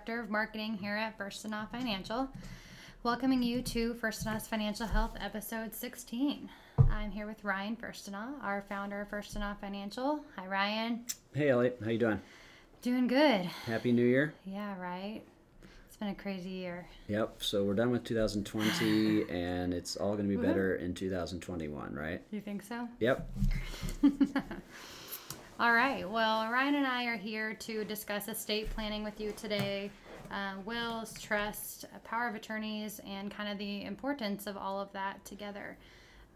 Director of Marketing here at Furstenau Financial, welcoming you to Furstenau Financial Health episode 16. I'm here with Ryan First Furstenau, our founder of Furstenau Financial. Hi, Ryan. Hey, Elliot. How you doing? Doing good. Happy New Year. Yeah, right. It's been a crazy year. Yep. So we're done with 2020, and it's all going to be better in 2021, right? You think so? Yep. All right. Well, Ryan and I are here to discuss estate planning with you today. Uh, wills, trust, power of attorneys, and kind of the importance of all of that together.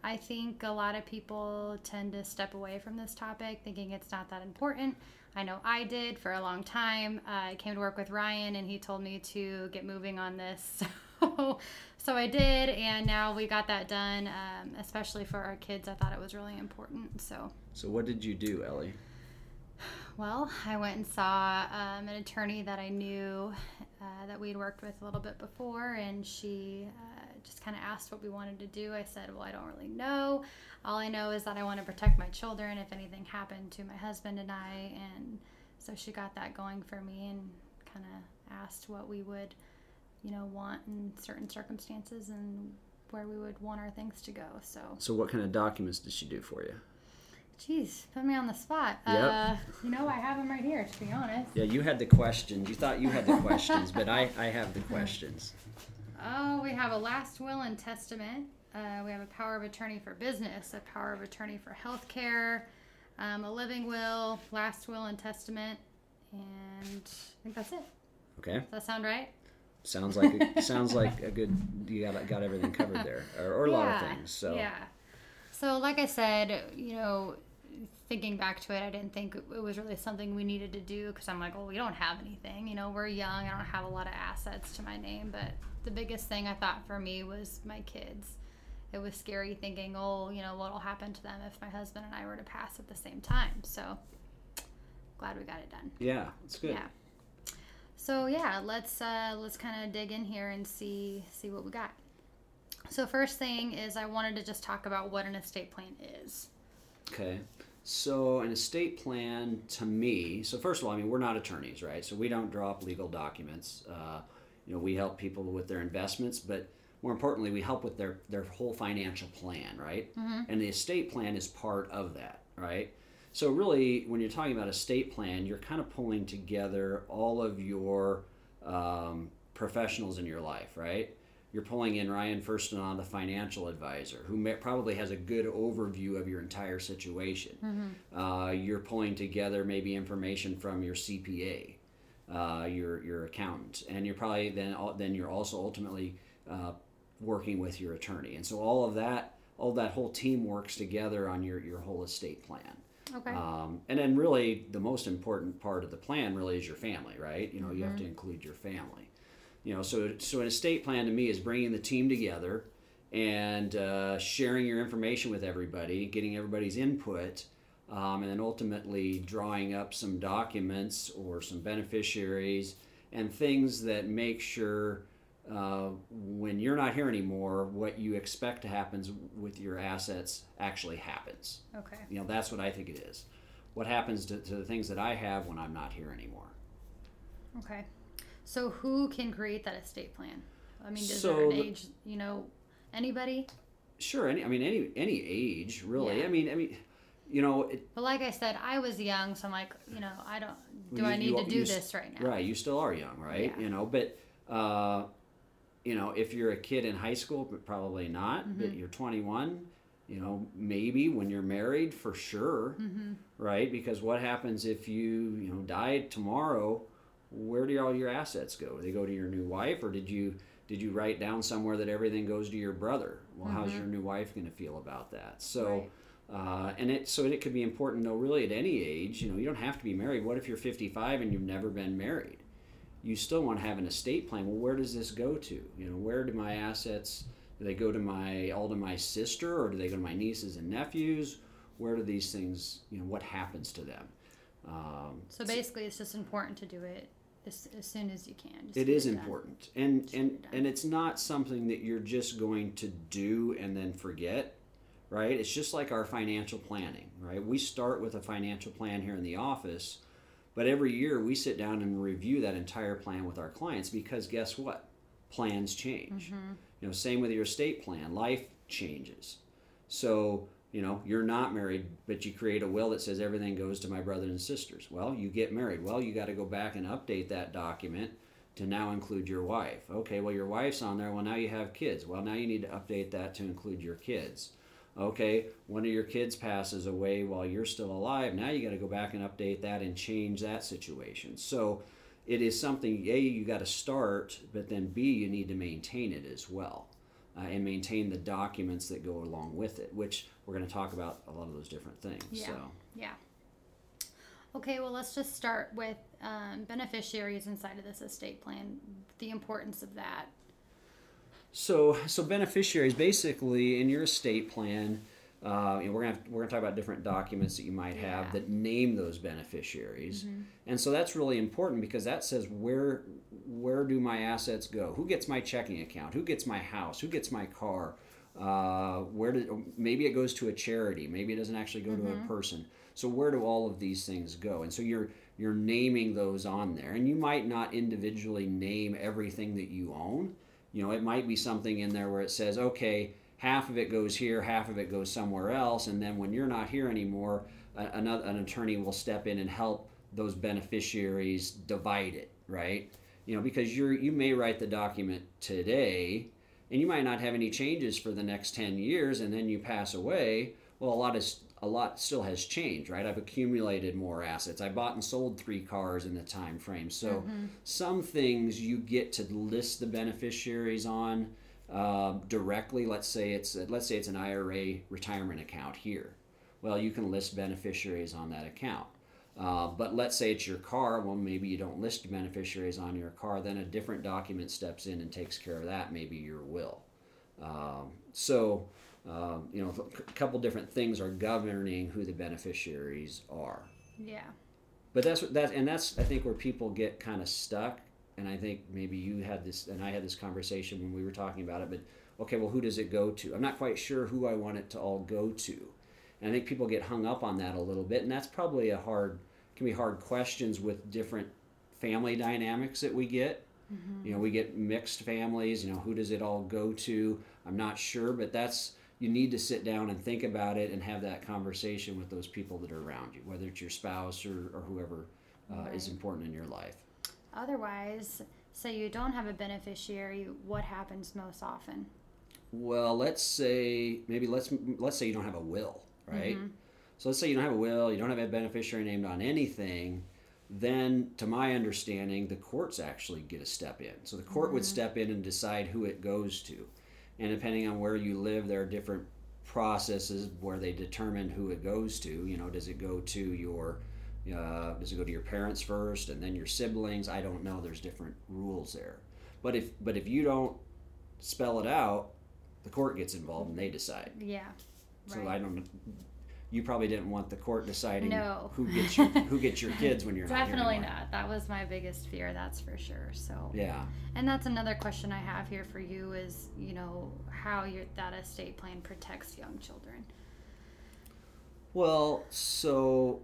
I think a lot of people tend to step away from this topic thinking it's not that important. I know I did for a long time. Uh, I came to work with Ryan and he told me to get moving on this. So, so I did, and now we got that done, um, especially for our kids. I thought it was really important. So, So what did you do, Ellie? Well, I went and saw um, an attorney that I knew uh, that we'd worked with a little bit before, and she uh, just kind of asked what we wanted to do. I said, Well, I don't really know. All I know is that I want to protect my children if anything happened to my husband and I. And so she got that going for me and kind of asked what we would, you know, want in certain circumstances and where we would want our things to go. So, So what kind of documents did she do for you? Geez, put me on the spot. Yep. Uh, you know, I have them right here, to be honest. Yeah, you had the questions. You thought you had the questions, but I, I have the questions. Oh, we have a last will and testament. Uh, we have a power of attorney for business, a power of attorney for healthcare, um, a living will, last will and testament, and I think that's it. Okay. Does that sound right? Sounds like a, sounds like a good. You got got everything covered there, or, or a lot of things. So yeah. So, like I said, you know, thinking back to it, I didn't think it was really something we needed to do because I'm like, well, we don't have anything. You know, we're young. I don't have a lot of assets to my name. But the biggest thing I thought for me was my kids. It was scary thinking, oh, you know, what'll happen to them if my husband and I were to pass at the same time. So, glad we got it done. yeah, it's good. Yeah. So yeah, let's uh, let's kind of dig in here and see see what we got. So first thing is I wanted to just talk about what an estate plan is. Okay. So an estate plan to me. So first of all, I mean we're not attorneys, right? So we don't draw up legal documents. Uh, you know, we help people with their investments, but more importantly, we help with their their whole financial plan, right? And the estate plan is part of that, right? So really, when you're talking about estate plan, you're kind of pulling together all of your um, professionals in your life, right? You're pulling in Ryan Furstenau the financial advisor, who may, probably has a good overview of your entire situation. Uh, you're pulling together maybe information from your CPA, uh, your your accountant, and you're probably then then you're also ultimately uh, working with your attorney, and so all of that all that whole team works together on your your whole estate plan. Okay. Um, and then really the most important part of the plan really is your family, right? You know, you have to include your family. You know, so so an estate plan to me is bringing the team together and uh, sharing your information with everybody, getting everybody's input, um, and then ultimately drawing up some documents or some beneficiaries and things that make sure uh, when you're not here anymore, what you expect to happen with your assets actually happens. okay. You know, that's what I think it is. What happens to, to the things that I have when I'm not here anymore? Okay. So who can create that estate plan? I mean, does So there an the- age? You know, anybody? Sure, any I mean any any age really. Yeah. I mean I mean, you know, it, But like I said, I was young, so I'm like, you know, I don't. Do you- I need you- to do this right now? right? You still are young, right? Yeah. You know, but uh, you know, if you're a kid in high school, but probably not. Mm-hmm. But you're 21. You know, maybe when you're married, for sure, Mm-hmm. right? Because what happens if you you know die tomorrow? Where do all your assets go? Do they go to your new wife, or did you did you write down somewhere that everything goes to your brother? Well, how's your new wife going to feel about that? So. Mm-hmm. Right. Uh, and it so it could be important know really at any age. You know, you don't have to be married. What if you're 55 and you've never been married? You still want to have an estate plan. Well, where does this go to? You know, where do my assets? Do they go to my all to my sister, or do they go to my nieces and nephews? Where do these things? You know, what happens to them? Um, So basically, it's just important to do it as, as soon as you can. It get done. important, and Just and it and it's not something that you're just going to do and then forget, right? It's just like our financial planning, right? We start with a financial plan here in the office, But every year we sit down and review that entire plan with our clients because guess what? Plans change. Mm-hmm. You know, same with your estate plan. Life changes. So, you know, you're not married, but you create a will that says everything goes to my brothers and sisters. Well, you get married. Well, you got to go back and update that document to now include your wife. Okay, well, your wife's on there. Well, now you have kids. Well, now you need to update that to include your kids. Okay, one of your kids passes away while you're still alive. Now you got to go back and update that and change that situation. So it is something, A, you got to start, but then B, you need to maintain it as well. Uh, and maintain the documents that go along with it, which we're going to talk about a lot of those different things. Yeah. So. Yeah. Okay, well, let's just start with um, beneficiaries inside of this estate plan, the importance of that. So, so beneficiaries basically in your estate plan, uh, you know, we're gonna have, we're gonna talk about different documents that you might have Yeah. that name those beneficiaries, and so that's really important because that says where where do my assets go? Who gets my checking account? Who gets my house? Who gets my car? Uh, where did maybe it goes to a charity? Maybe it doesn't actually go to a person. So where do all of these things go? And so you're you're naming those on there, and you might not individually name everything that you own. You know, it might be something in there where it says, okay, half of it goes here, half of it goes somewhere else, and then when you're not here anymore, another an attorney will step in and help those beneficiaries divide it, right? You know, because you're you may write the document today, and you might not have any changes for the next ten years, and then you pass away. Well, a lot is a lot still has changed, right? I've accumulated more assets. I bought and sold three cars in the time frame. So mm-hmm. some things you get to list the beneficiaries on uh, directly. Let's say it's let's say it's an IRA retirement account here. Well, you can list beneficiaries on that account. Uh, but let's say it's your car. Well, maybe you don't list beneficiaries on your car. Then a different document steps in and takes care of that. Maybe your will. Um, so, um, you know, a couple different things are governing who the beneficiaries are. Yeah. But that's what that, and that's I think where people get kind of stuck. And I think maybe you had this, and I had this conversation when we were talking about it. But okay, well, who does it go to? I'm not quite sure who I want it to all go to. And I think people get hung up on that a little bit, and that's probably a hard, can be hard questions with different family dynamics that we get. You know, we get mixed families. You know, who does it all go to? I'm not sure, but that's you need to sit down and think about it and have that conversation with those people that are around you, whether it's your spouse or, or whoever uh, is important in your life. Otherwise, say you don't have a beneficiary, what happens most often? Well, let's say maybe let's let's say you don't have a will, right? Mm-hmm. So let's say you don't have a will, you don't have a beneficiary named on anything. Then, to my understanding, the courts actually get a step in. So the court would mm-hmm. step in and decide who it goes to, and depending on where you live, there are different processes where they determine who it goes to. You know, does it go to your uh, does it go to your parents first and then your siblings? I don't know. There's different rules there. But if but if you don't spell it out, the court gets involved and they decide. Yeah. So right. I don't. You probably didn't want the court deciding No. who gets your who gets your kids when you're Definitely not. not. That was my biggest fear, that's for sure. So, Yeah. and that's another question I have here for you is, you know, how your that estate plan protects young children. Well, so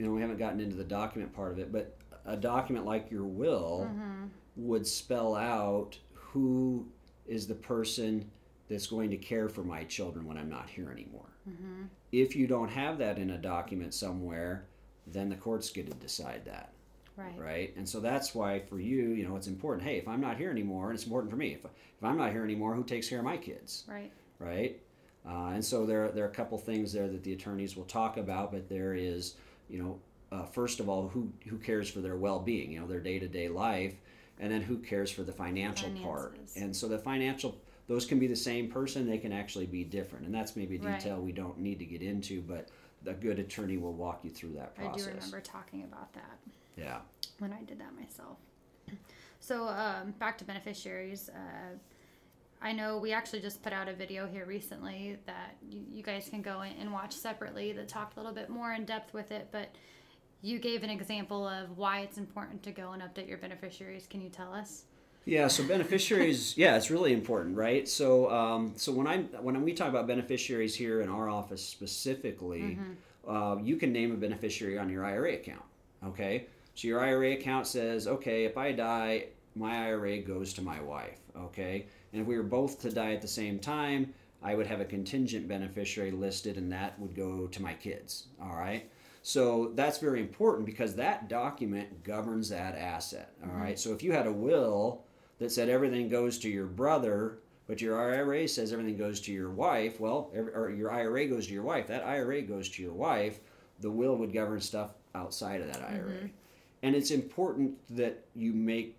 you know we haven't gotten into the document part of it, but a document like your will Mm-hmm. would spell out who is the person that's going to care for my children when I'm not here anymore. Mm-hmm. If you don't have that in a document somewhere, then the courts get to decide that. Right. right? And so that's why for you, you know, it's important. Hey, if I'm not here anymore, and it's important for me, if, if I'm not here anymore, who takes care of my kids, Right. right? Uh, and so there, there are a couple things there that the attorneys will talk about, but there is, you know, uh, first of all, who who cares for their well-being, you know, their day-to-day life, and then who cares for the financial part. And so the financial, those can be the same person, they can actually be different, and that's maybe a Right. detail we don't need to get into, but a good attorney will walk you through that process. I do remember talking about that Yeah. when I did that myself. So, um, back to beneficiaries. Uh, I know we actually just put out a video here recently that you, you guys can go and watch separately that talked a little bit more in depth with it, but you gave an example of why it's important to go and update your beneficiaries. Can you tell us? Yeah, so beneficiaries, yeah, it's really important, right? So, um, so when I when we talk about beneficiaries here in our office specifically, uh, you can name a beneficiary on your IRA account. Okay, So your IRA account says, okay, if I die, my IRA goes to my wife. Okay, and if we were both to die at the same time, I would have a contingent beneficiary listed, and that would go to my kids. All right. So that's very important because that document governs that asset. All mm-hmm. right. So if you had a will that said everything goes to your brother, but your IRA says everything goes to your wife, well, or your IRA goes to your wife, that IRA goes to your wife, the will would govern stuff outside of that IRA. Mm-hmm. And it's important that you make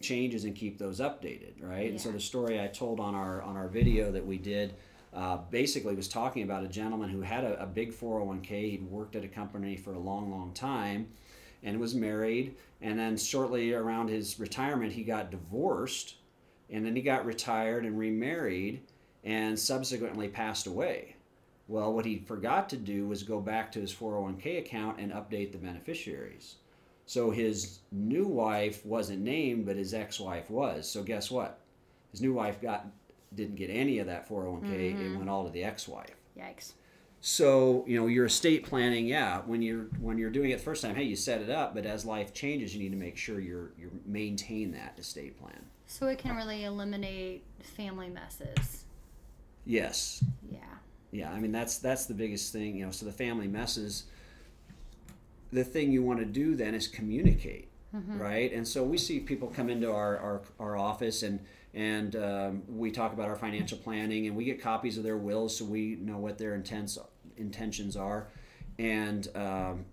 changes and keep those updated, right? And so the story I told on our on our video that we did uh, basically was talking about a gentleman who had a, a big 401k. He'd worked at a company for a long, long time and was married. And then shortly around his retirement, he got divorced and then he got retired and remarried and subsequently passed away. Well, what he forgot to do was go back to his 401k account and update the beneficiaries. So his new wife wasn't named, but his ex-wife was. So guess what? His new wife got didn't get any of that 401k. It mm-hmm. went all to the ex-wife. Yikes. So you know your estate planning, yeah. When you're when you're doing it the first time, hey, you set it up. But as life changes, you need to make sure you're you maintain that estate plan. So it can really eliminate family messes. Yes, Yeah. yeah. I mean that's that's the biggest thing. You know, so the family messes. The thing you want to do then is communicate, right? And so we see people come into our our, our office and and um, we talk about our financial planning and we get copies of their wills so we know what their intents intentions are, and um,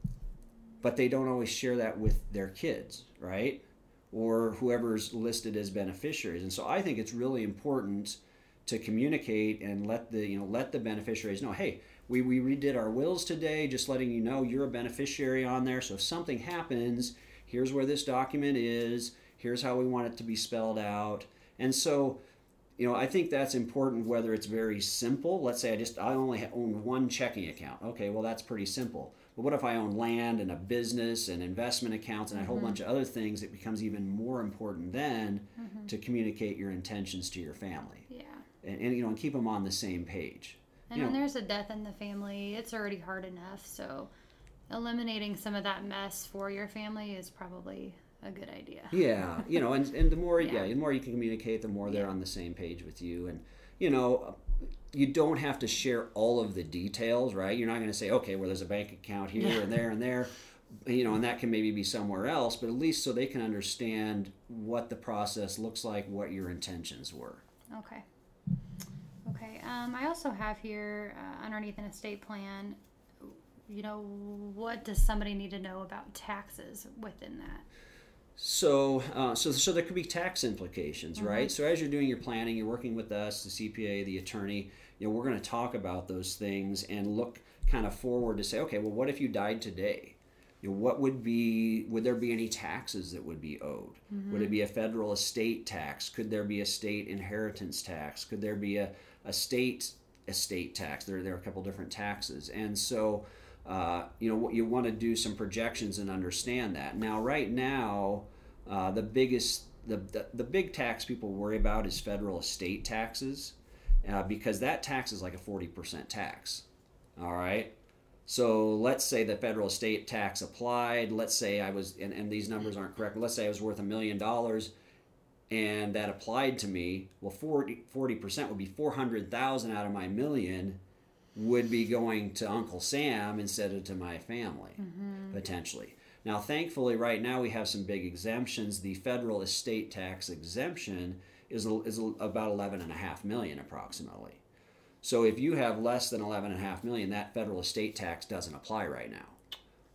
but they don't always share that with their kids, right? Or whoever's listed as beneficiaries. And so I think it's really important to communicate and let the you know let the beneficiaries know, hey, we, we redid our wills today, just letting you know you're a beneficiary on there. So if something happens, here's where this document is, here's how we want it to be spelled out. And so you know, I think that's important whether it's very simple. Let's say I just I only own one checking account. Okay, well that's pretty simple. But what if I own land and a business and investment accounts and a whole mm-hmm. bunch of other things? It becomes even more important then mm-hmm. to communicate your intentions to your family Yeah. and, and you know and keep them on the same page. And You when know- there's a death in the family, it's already hard enough. So eliminating some of that mess for your family is probably a good idea. Yeah, you know, and, and the more yeah. Yeah. the more you can communicate, the more they're Yeah. on the same page with you, and you know, you don't have to share all of the details, right? You're not going to say, okay, well, there's a bank account here Yeah. and there and there, you know, and that can maybe be somewhere else, but at least so they can understand what the process looks like, what your intentions were. Okay. Um, I also have here uh, underneath an estate plan, you know, what does somebody need to know about taxes within that? So, uh, so, so there could be tax implications, right? So, as you're doing your planning, you're working with us, the CPA, the attorney. You know, we're going to talk about those things and look kind of forward to say, okay, well, what if you died today? You know, what would be? Would there be any taxes that would be owed? Would it be a federal estate tax? Could there be a state inheritance tax? Could there be a, a state estate tax? There, there are a couple different taxes, and so uh, you know what you want to do some projections and understand that. Now, right now, uh, the biggest the, the the big tax people worry about is federal estate taxes, uh, because that tax is like a forty percent tax. All right. So let's say the federal estate tax applied. Let's say I was, and, and these numbers aren't correct. Let's say I was worth a million dollars, and that applied to me. Well, 40 percent would be four hundred thousand out of my million would be going to Uncle Sam instead of to my family, mm-hmm. potentially. Now, thankfully, right now we have some big exemptions. The federal estate tax exemption is, is about eleven and a half million approximately. So if you have less than eleven and a half million, that federal estate tax doesn't apply right now.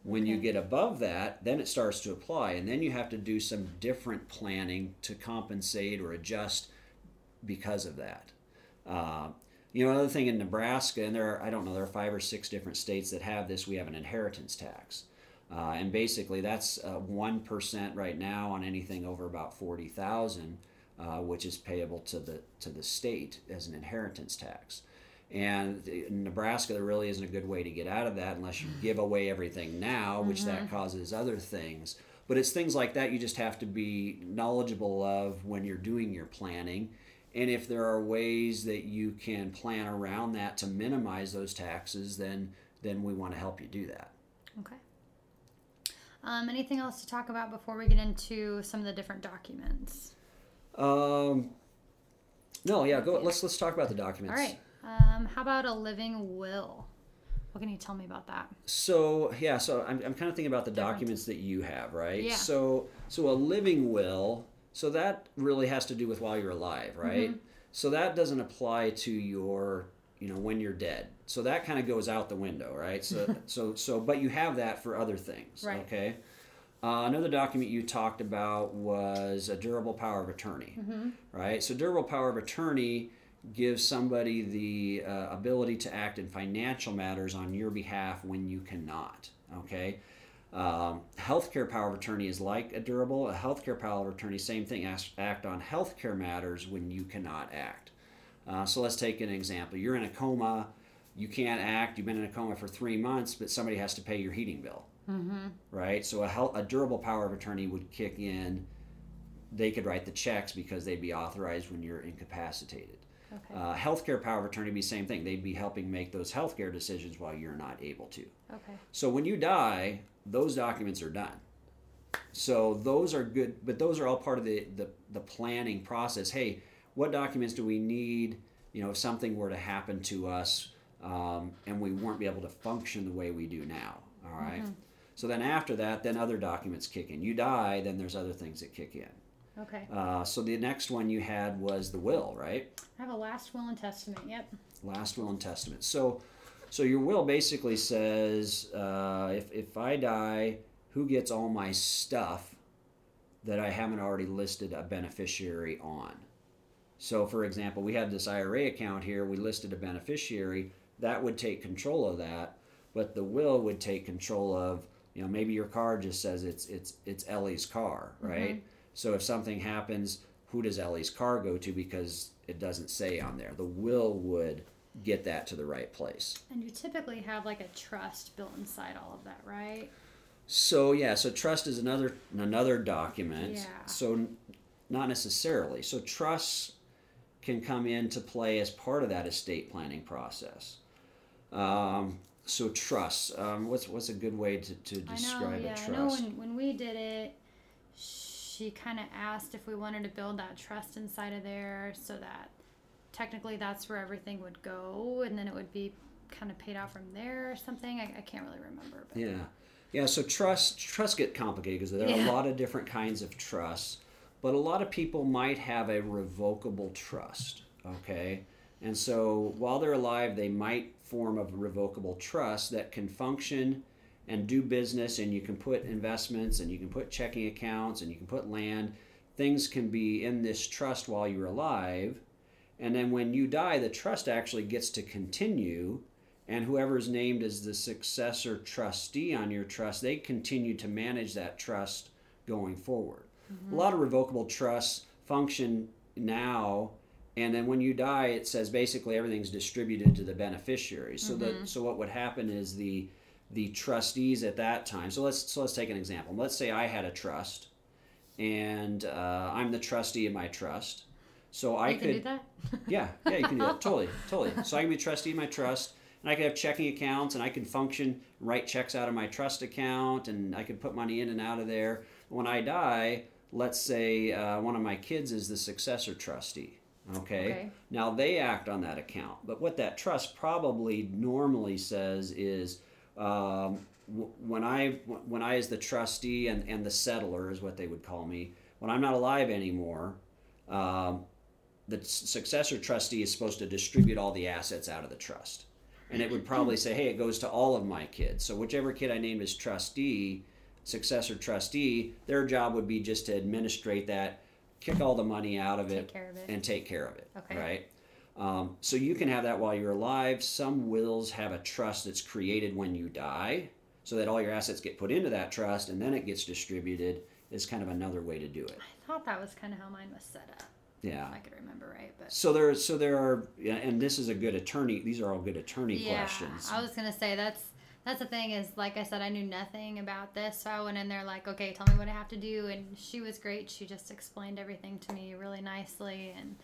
When you get above that, then it starts to apply, and then you have to do some different planning to compensate or adjust because of that. Uh, you know, another thing in Nebraska, and there are, I don't know, there are five or six different states that have this. We have an inheritance tax, uh, and basically that's one right now on anything over about forty thousand, uh, which is payable to the to the state as an inheritance tax. And Nebraska, there really isn't a good way to get out of that unless you give away everything now, which that causes other things. But it's things like that you just have to be knowledgeable of when you're doing your planning. And if there are ways that you can plan around that to minimize those taxes, then then we want to help you do that. Okay. Um, anything else to talk about before we get into some of the different documents? Um, no, yeah, go. Let's let's talk about the documents. All right. Um, how about a living will? What can you tell me about that? So yeah, so I'm, I'm kind of thinking about the Different. documents that you have, right? Yeah. So so a living will, so that really has to do with while you're alive, right? Mm-hmm. So that doesn't apply to your, you know, when you're dead. So that kind of goes out the window, right? So so so, but you have that for other things, Right. okay? Uh, another document you talked about was a durable power of attorney, Mm-hmm. right? So durable power of attorney gives somebody the uh, ability to act in financial matters on your behalf when you cannot. Okay. Um, healthcare power of attorney is like a durable. A healthcare power of attorney, same thing. Act, act on healthcare matters when you cannot act. Uh, so let's take an example. You're in a coma. You can't act. You've been in a coma for three months, but somebody has to pay your heating bill. Mm-hmm. Right. So a, hel- a durable power of attorney would kick in. They could write the checks because they'd be authorized when you're incapacitated. Okay. Uh, healthcare power of attorney be the same thing. They'd be helping make those healthcare decisions while you're not able to. okay. So when you die, those documents are done. So those are good, but those are all part of the, the, the planning process. Hey, what documents do we need? You know, if something were to happen to us um, and we weren't be able to function the way we do now. All right? So then after that, then other documents kick in. You die, then there's other things that kick in. Okay. Uh, so the next one you had was the will, right? I have a last will and testament. Yep. last will and testament. So, so your will basically says uh, if if I die, who gets all my stuff that I haven't already listed a beneficiary on. So, for example, we had this IRA account here. We listed a beneficiary that would take control of that, but the will would take control of you know maybe your car just says it's it's it's Ellie's car, right? So if something happens, who does Ellie's car go to because it doesn't say on there? The will would get that to the right place. And you typically have like a trust built inside all of that, right? So yeah, so trust is another another document. Yeah. So n- not necessarily. So trusts can come into play as part of that estate planning process. Um, so trusts. Um, what's what's a good way to, to I know. describe Yeah. a I know trust? when when we did it, she kind of asked if we wanted to build that trust inside of there, so that technically that's where everything would go, and then it would be kind of paid off from there or something. I, I can't really remember. But Yeah, yeah. So trust trusts get complicated because there are Yeah. a lot of different kinds of trusts, but a lot of people might have a revocable trust. Okay, and so while they're alive, they might form a revocable trust that can function and do business, and you can put investments, and you can put checking accounts, and you can put land. Things can be in this trust while you're alive. And then when you die, the trust actually gets to continue, and whoever's named as the successor trustee on your trust, they continue to manage that trust going forward. Mm-hmm. A lot of revocable trusts function now, and then when you die, it says basically everything's distributed to the beneficiaries. So that mm-hmm. so what would happen is the the trustees at that time. So let's so let's take an example. Let's say I had a trust, and uh, I'm the trustee of my trust. So I you could can do that. yeah, yeah, you can do that. totally, totally. So I can be trustee of my trust, and I could have checking accounts, and I can function, write checks out of my trust account, and I can put money in and out of there. When I die, let's say uh, one of my kids is the successor trustee. Okay? Okay. Now they act on that account, but what that trust probably normally says is. Um, w- when I when I as the trustee and, and the settlor is what they would call me when I'm not alive anymore, um, the successor trustee is supposed to distribute all the assets out of the trust. And it would probably say, hey, it goes to all of my kids. So whichever kid I named as trustee, successor trustee, their job would be just to administrate that, kick all the money out of it, of it. and take care of it. Okay. Right? Um, so you can have that while you're alive. Some wills have a trust that's created when you die, so that all your assets get put into that trust and then it gets distributed. Is kind of another way to do it. I thought that was kind of how mine was set up. Yeah. If I could remember right, but So there, so there are, yeah, and this is a good attorney. These are all good attorney yeah, questions. I was gonna say that's that's the thing is like I said I knew nothing about this, so I went in there like, okay, tell me what I have to do, and she was great. She just explained everything to me really nicely and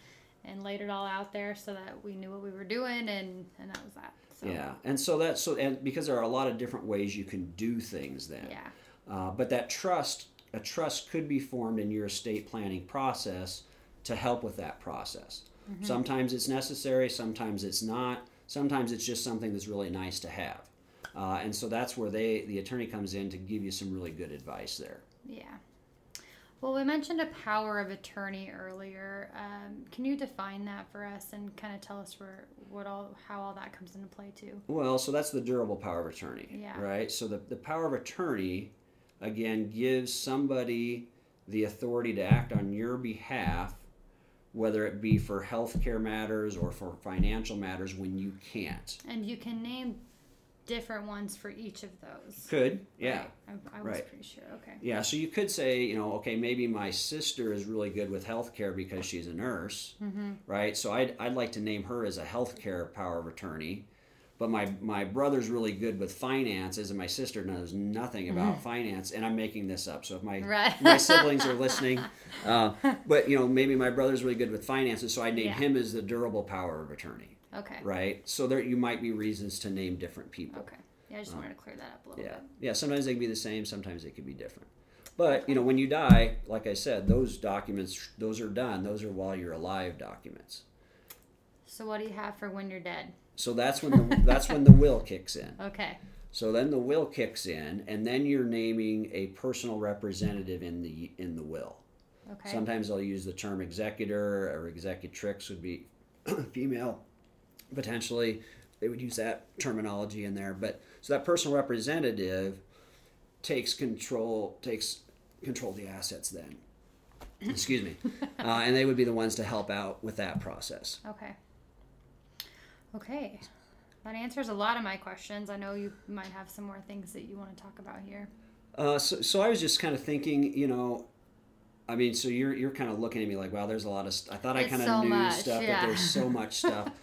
and laid it all out there so that we knew what we were doing, and and that was that. So, Yeah, and so that so and because there are a lot of different ways you can do things. Then, yeah, Uh, but that trust, a trust could be formed in your estate planning process to help with that process. Sometimes it's necessary, sometimes it's not. Sometimes it's just something that's really nice to have. Uh, and so that's where they, the attorney comes in to give you some really good advice there. Yeah. Well, we mentioned a power of attorney earlier. Um, can you define that for us and kind of tell us where what all how all that comes into play too? Well, so that's the durable power of attorney, Yeah. right? So the, the power of attorney, again, gives somebody the authority to act on your behalf, whether it be for healthcare matters or for financial matters when you can't. And you can name different ones for each of those. Could, yeah. Right. I, I was Right. pretty sure. Okay. Yeah, so you could say, you know, okay, maybe my sister is really good with healthcare because she's a nurse, right? So I'd, I'd like to name her as a healthcare power of attorney. But my, my brother's really good with finances, and my sister knows nothing about finance, and I'm making this up. So if my Right. my siblings are listening, uh, but you know maybe my brother's really good with finances, so I name Yeah. him as the durable power of attorney, Okay. right? So there you might be reasons to name different people. Okay. Yeah, I just wanted to clear that up a little Yeah, bit. yeah. Sometimes they can be the same. Sometimes they can be different. But you know, when you die, like I said, those documents, those are done. Those are while you're alive documents. So what do you have for when you're dead? So that's when the that's when the will kicks in. Okay. So then the will kicks in, and then you're naming a personal representative in the in the will. Okay. Sometimes I'll use the term executor or executrix would be female. Potentially, they would use that terminology in there. But so that personal representative takes control takes control of the assets then. Excuse me, uh, and they would be the ones to help out with that process. Okay. Okay. That answers a lot of my questions. I know you might have some more things that you want to talk about here. Uh, so, so I was just kind of thinking, you know, I mean, so you're you're kind of looking at me like, wow, there's a lot of. St- I thought I kind of so knew much, stuff, yeah. but there's so much stuff.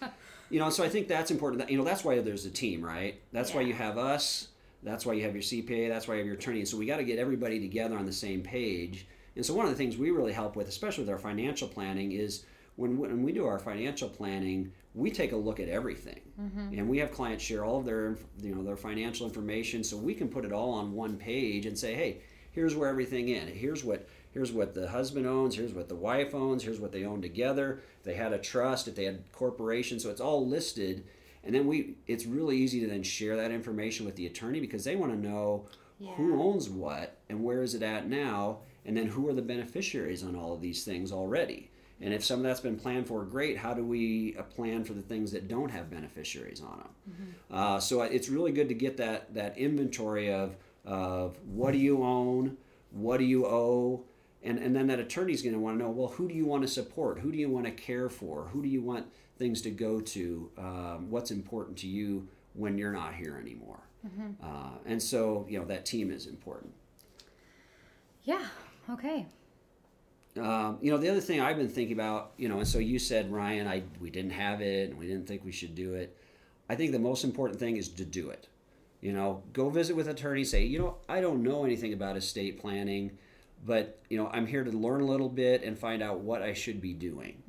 you know, so I think that's important. That, you know, that's why there's a team, right? That's why you have us. That's why you have your CPA. That's why you have your attorney. So we got to get everybody together on the same page. And so one of the things we really help with, especially with our financial planning, is when when we do our financial planning, we take a look at everything, mm-hmm. and we have clients share all of their you know their financial information, so we can put it all on one page and say, hey, here's where everything in. Here's what here's what the husband owns. Here's what the wife owns. Here's what they own together. If they had a trust, if they had corporation, so it's all listed. And then we, it's really easy to then share that information with the attorney because they want to know who owns what and where is it at now, and then who are the beneficiaries on all of these things already. And if some of that's been planned for, great. How do we uh, plan for the things that don't have beneficiaries on them? Uh, so it's really good to get that that inventory of of what do you own, what do you owe, and and then that attorney's going to want to know, well, who do you want to support? Who do you want to care for? Who do you want things to go to? Um, what's important to you when you're not here anymore? Uh, and so you know that team is important. Yeah. Okay. Um, you know, the other thing I've been thinking about, you know, and so you said, Ryan, I we didn't have it, and we didn't think we should do it. I think the most important thing is to do it. You know, go visit with attorney. Say, you know, I don't know anything about estate planning, but you know, I'm here to learn a little bit and find out what I should be doing.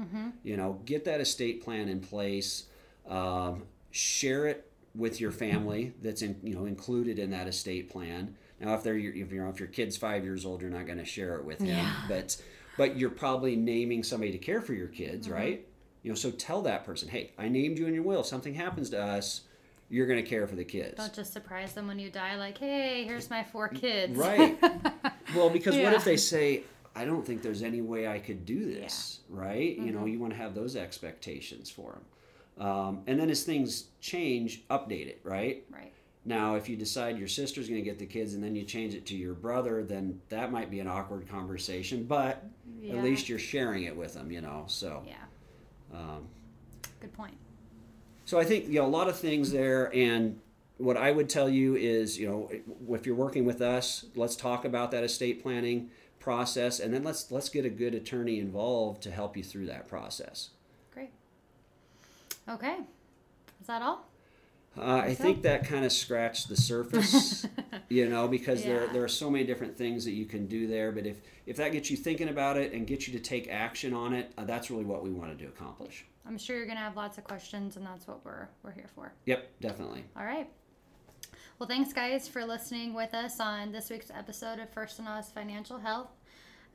You know, get that estate plan in place. Um, share it with your family that's in, you know included in that estate plan. Now, if they're your- if you're if your kid's five years old, you're not going to share it with him, Yeah. but but you're probably naming somebody to care for your kids, right? You know, so tell that person, hey, I named you in your will. If something happens to us, you're going to care for the kids. Don't just surprise them when you die, like, hey, here's my four kids. Right. Well, because what if they say, I don't think there's any way I could do this, right? You Mm-hmm. know, you want to have those expectations for them. Um, and then as things change, update it, right? right. Now, if you decide your sister's going to get the kids and then you change it to your brother, then that might be an awkward conversation, but Yeah. at least you're sharing it with them, you know. So, Yeah. um, Good point. so I think you know a lot of things there, and what I would tell you is, you know, if you're working with us, let's talk about that estate planning process, and then let's let's get a good attorney involved to help you through that process. Great. Okay. Is that all? Uh, I so. think that kind of scratched the surface, you know, because there there are so many different things that you can do there. But if if that gets you thinking about it and gets you to take action on it, uh, that's really what we wanted to accomplish. I'm sure you're gonna have lots of questions, and that's what we're we're here for. Yep, definitely. All right. Well, thanks, guys, for listening with us on this week's episode of Furstenau Financial Health.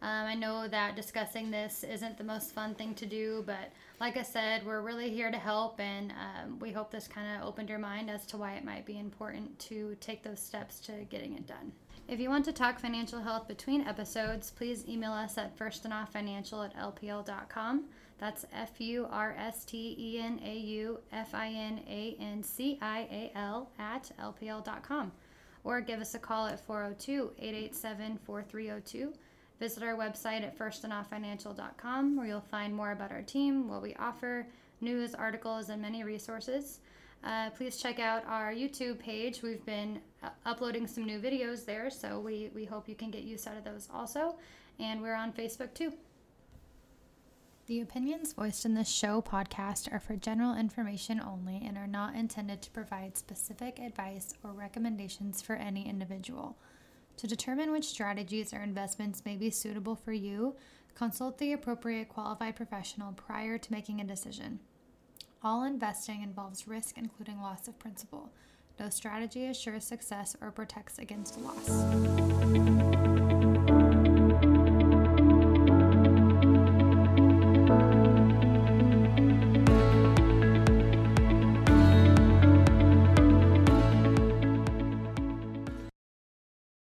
Um, I know that discussing this isn't the most fun thing to do, but like I said, we're really here to help, and um, we hope this kind of opened your mind as to why it might be important to take those steps to getting it done. If you want to talk financial health between episodes, please email us at furstenaufinancial at lpl.com. That's F U R S T E N A U F I N A N C I A L at lpl.com. Or give us a call at 402 887 4302. Visit our website at furstenaufinancial.com where you'll find more about our team, what we offer, news, articles, and many resources. Uh, please check out our YouTube page. We've been uh, uploading some new videos there, so we, we hope you can get use out of those also. And we're on Facebook too. The opinions voiced in this show podcast are for general information only and are not intended to provide specific advice or recommendations for any individual. To determine which strategies or investments may be suitable for you, consult the appropriate qualified professional prior to making a decision. All investing involves risk, including loss of principal. No strategy assures success or protects against loss.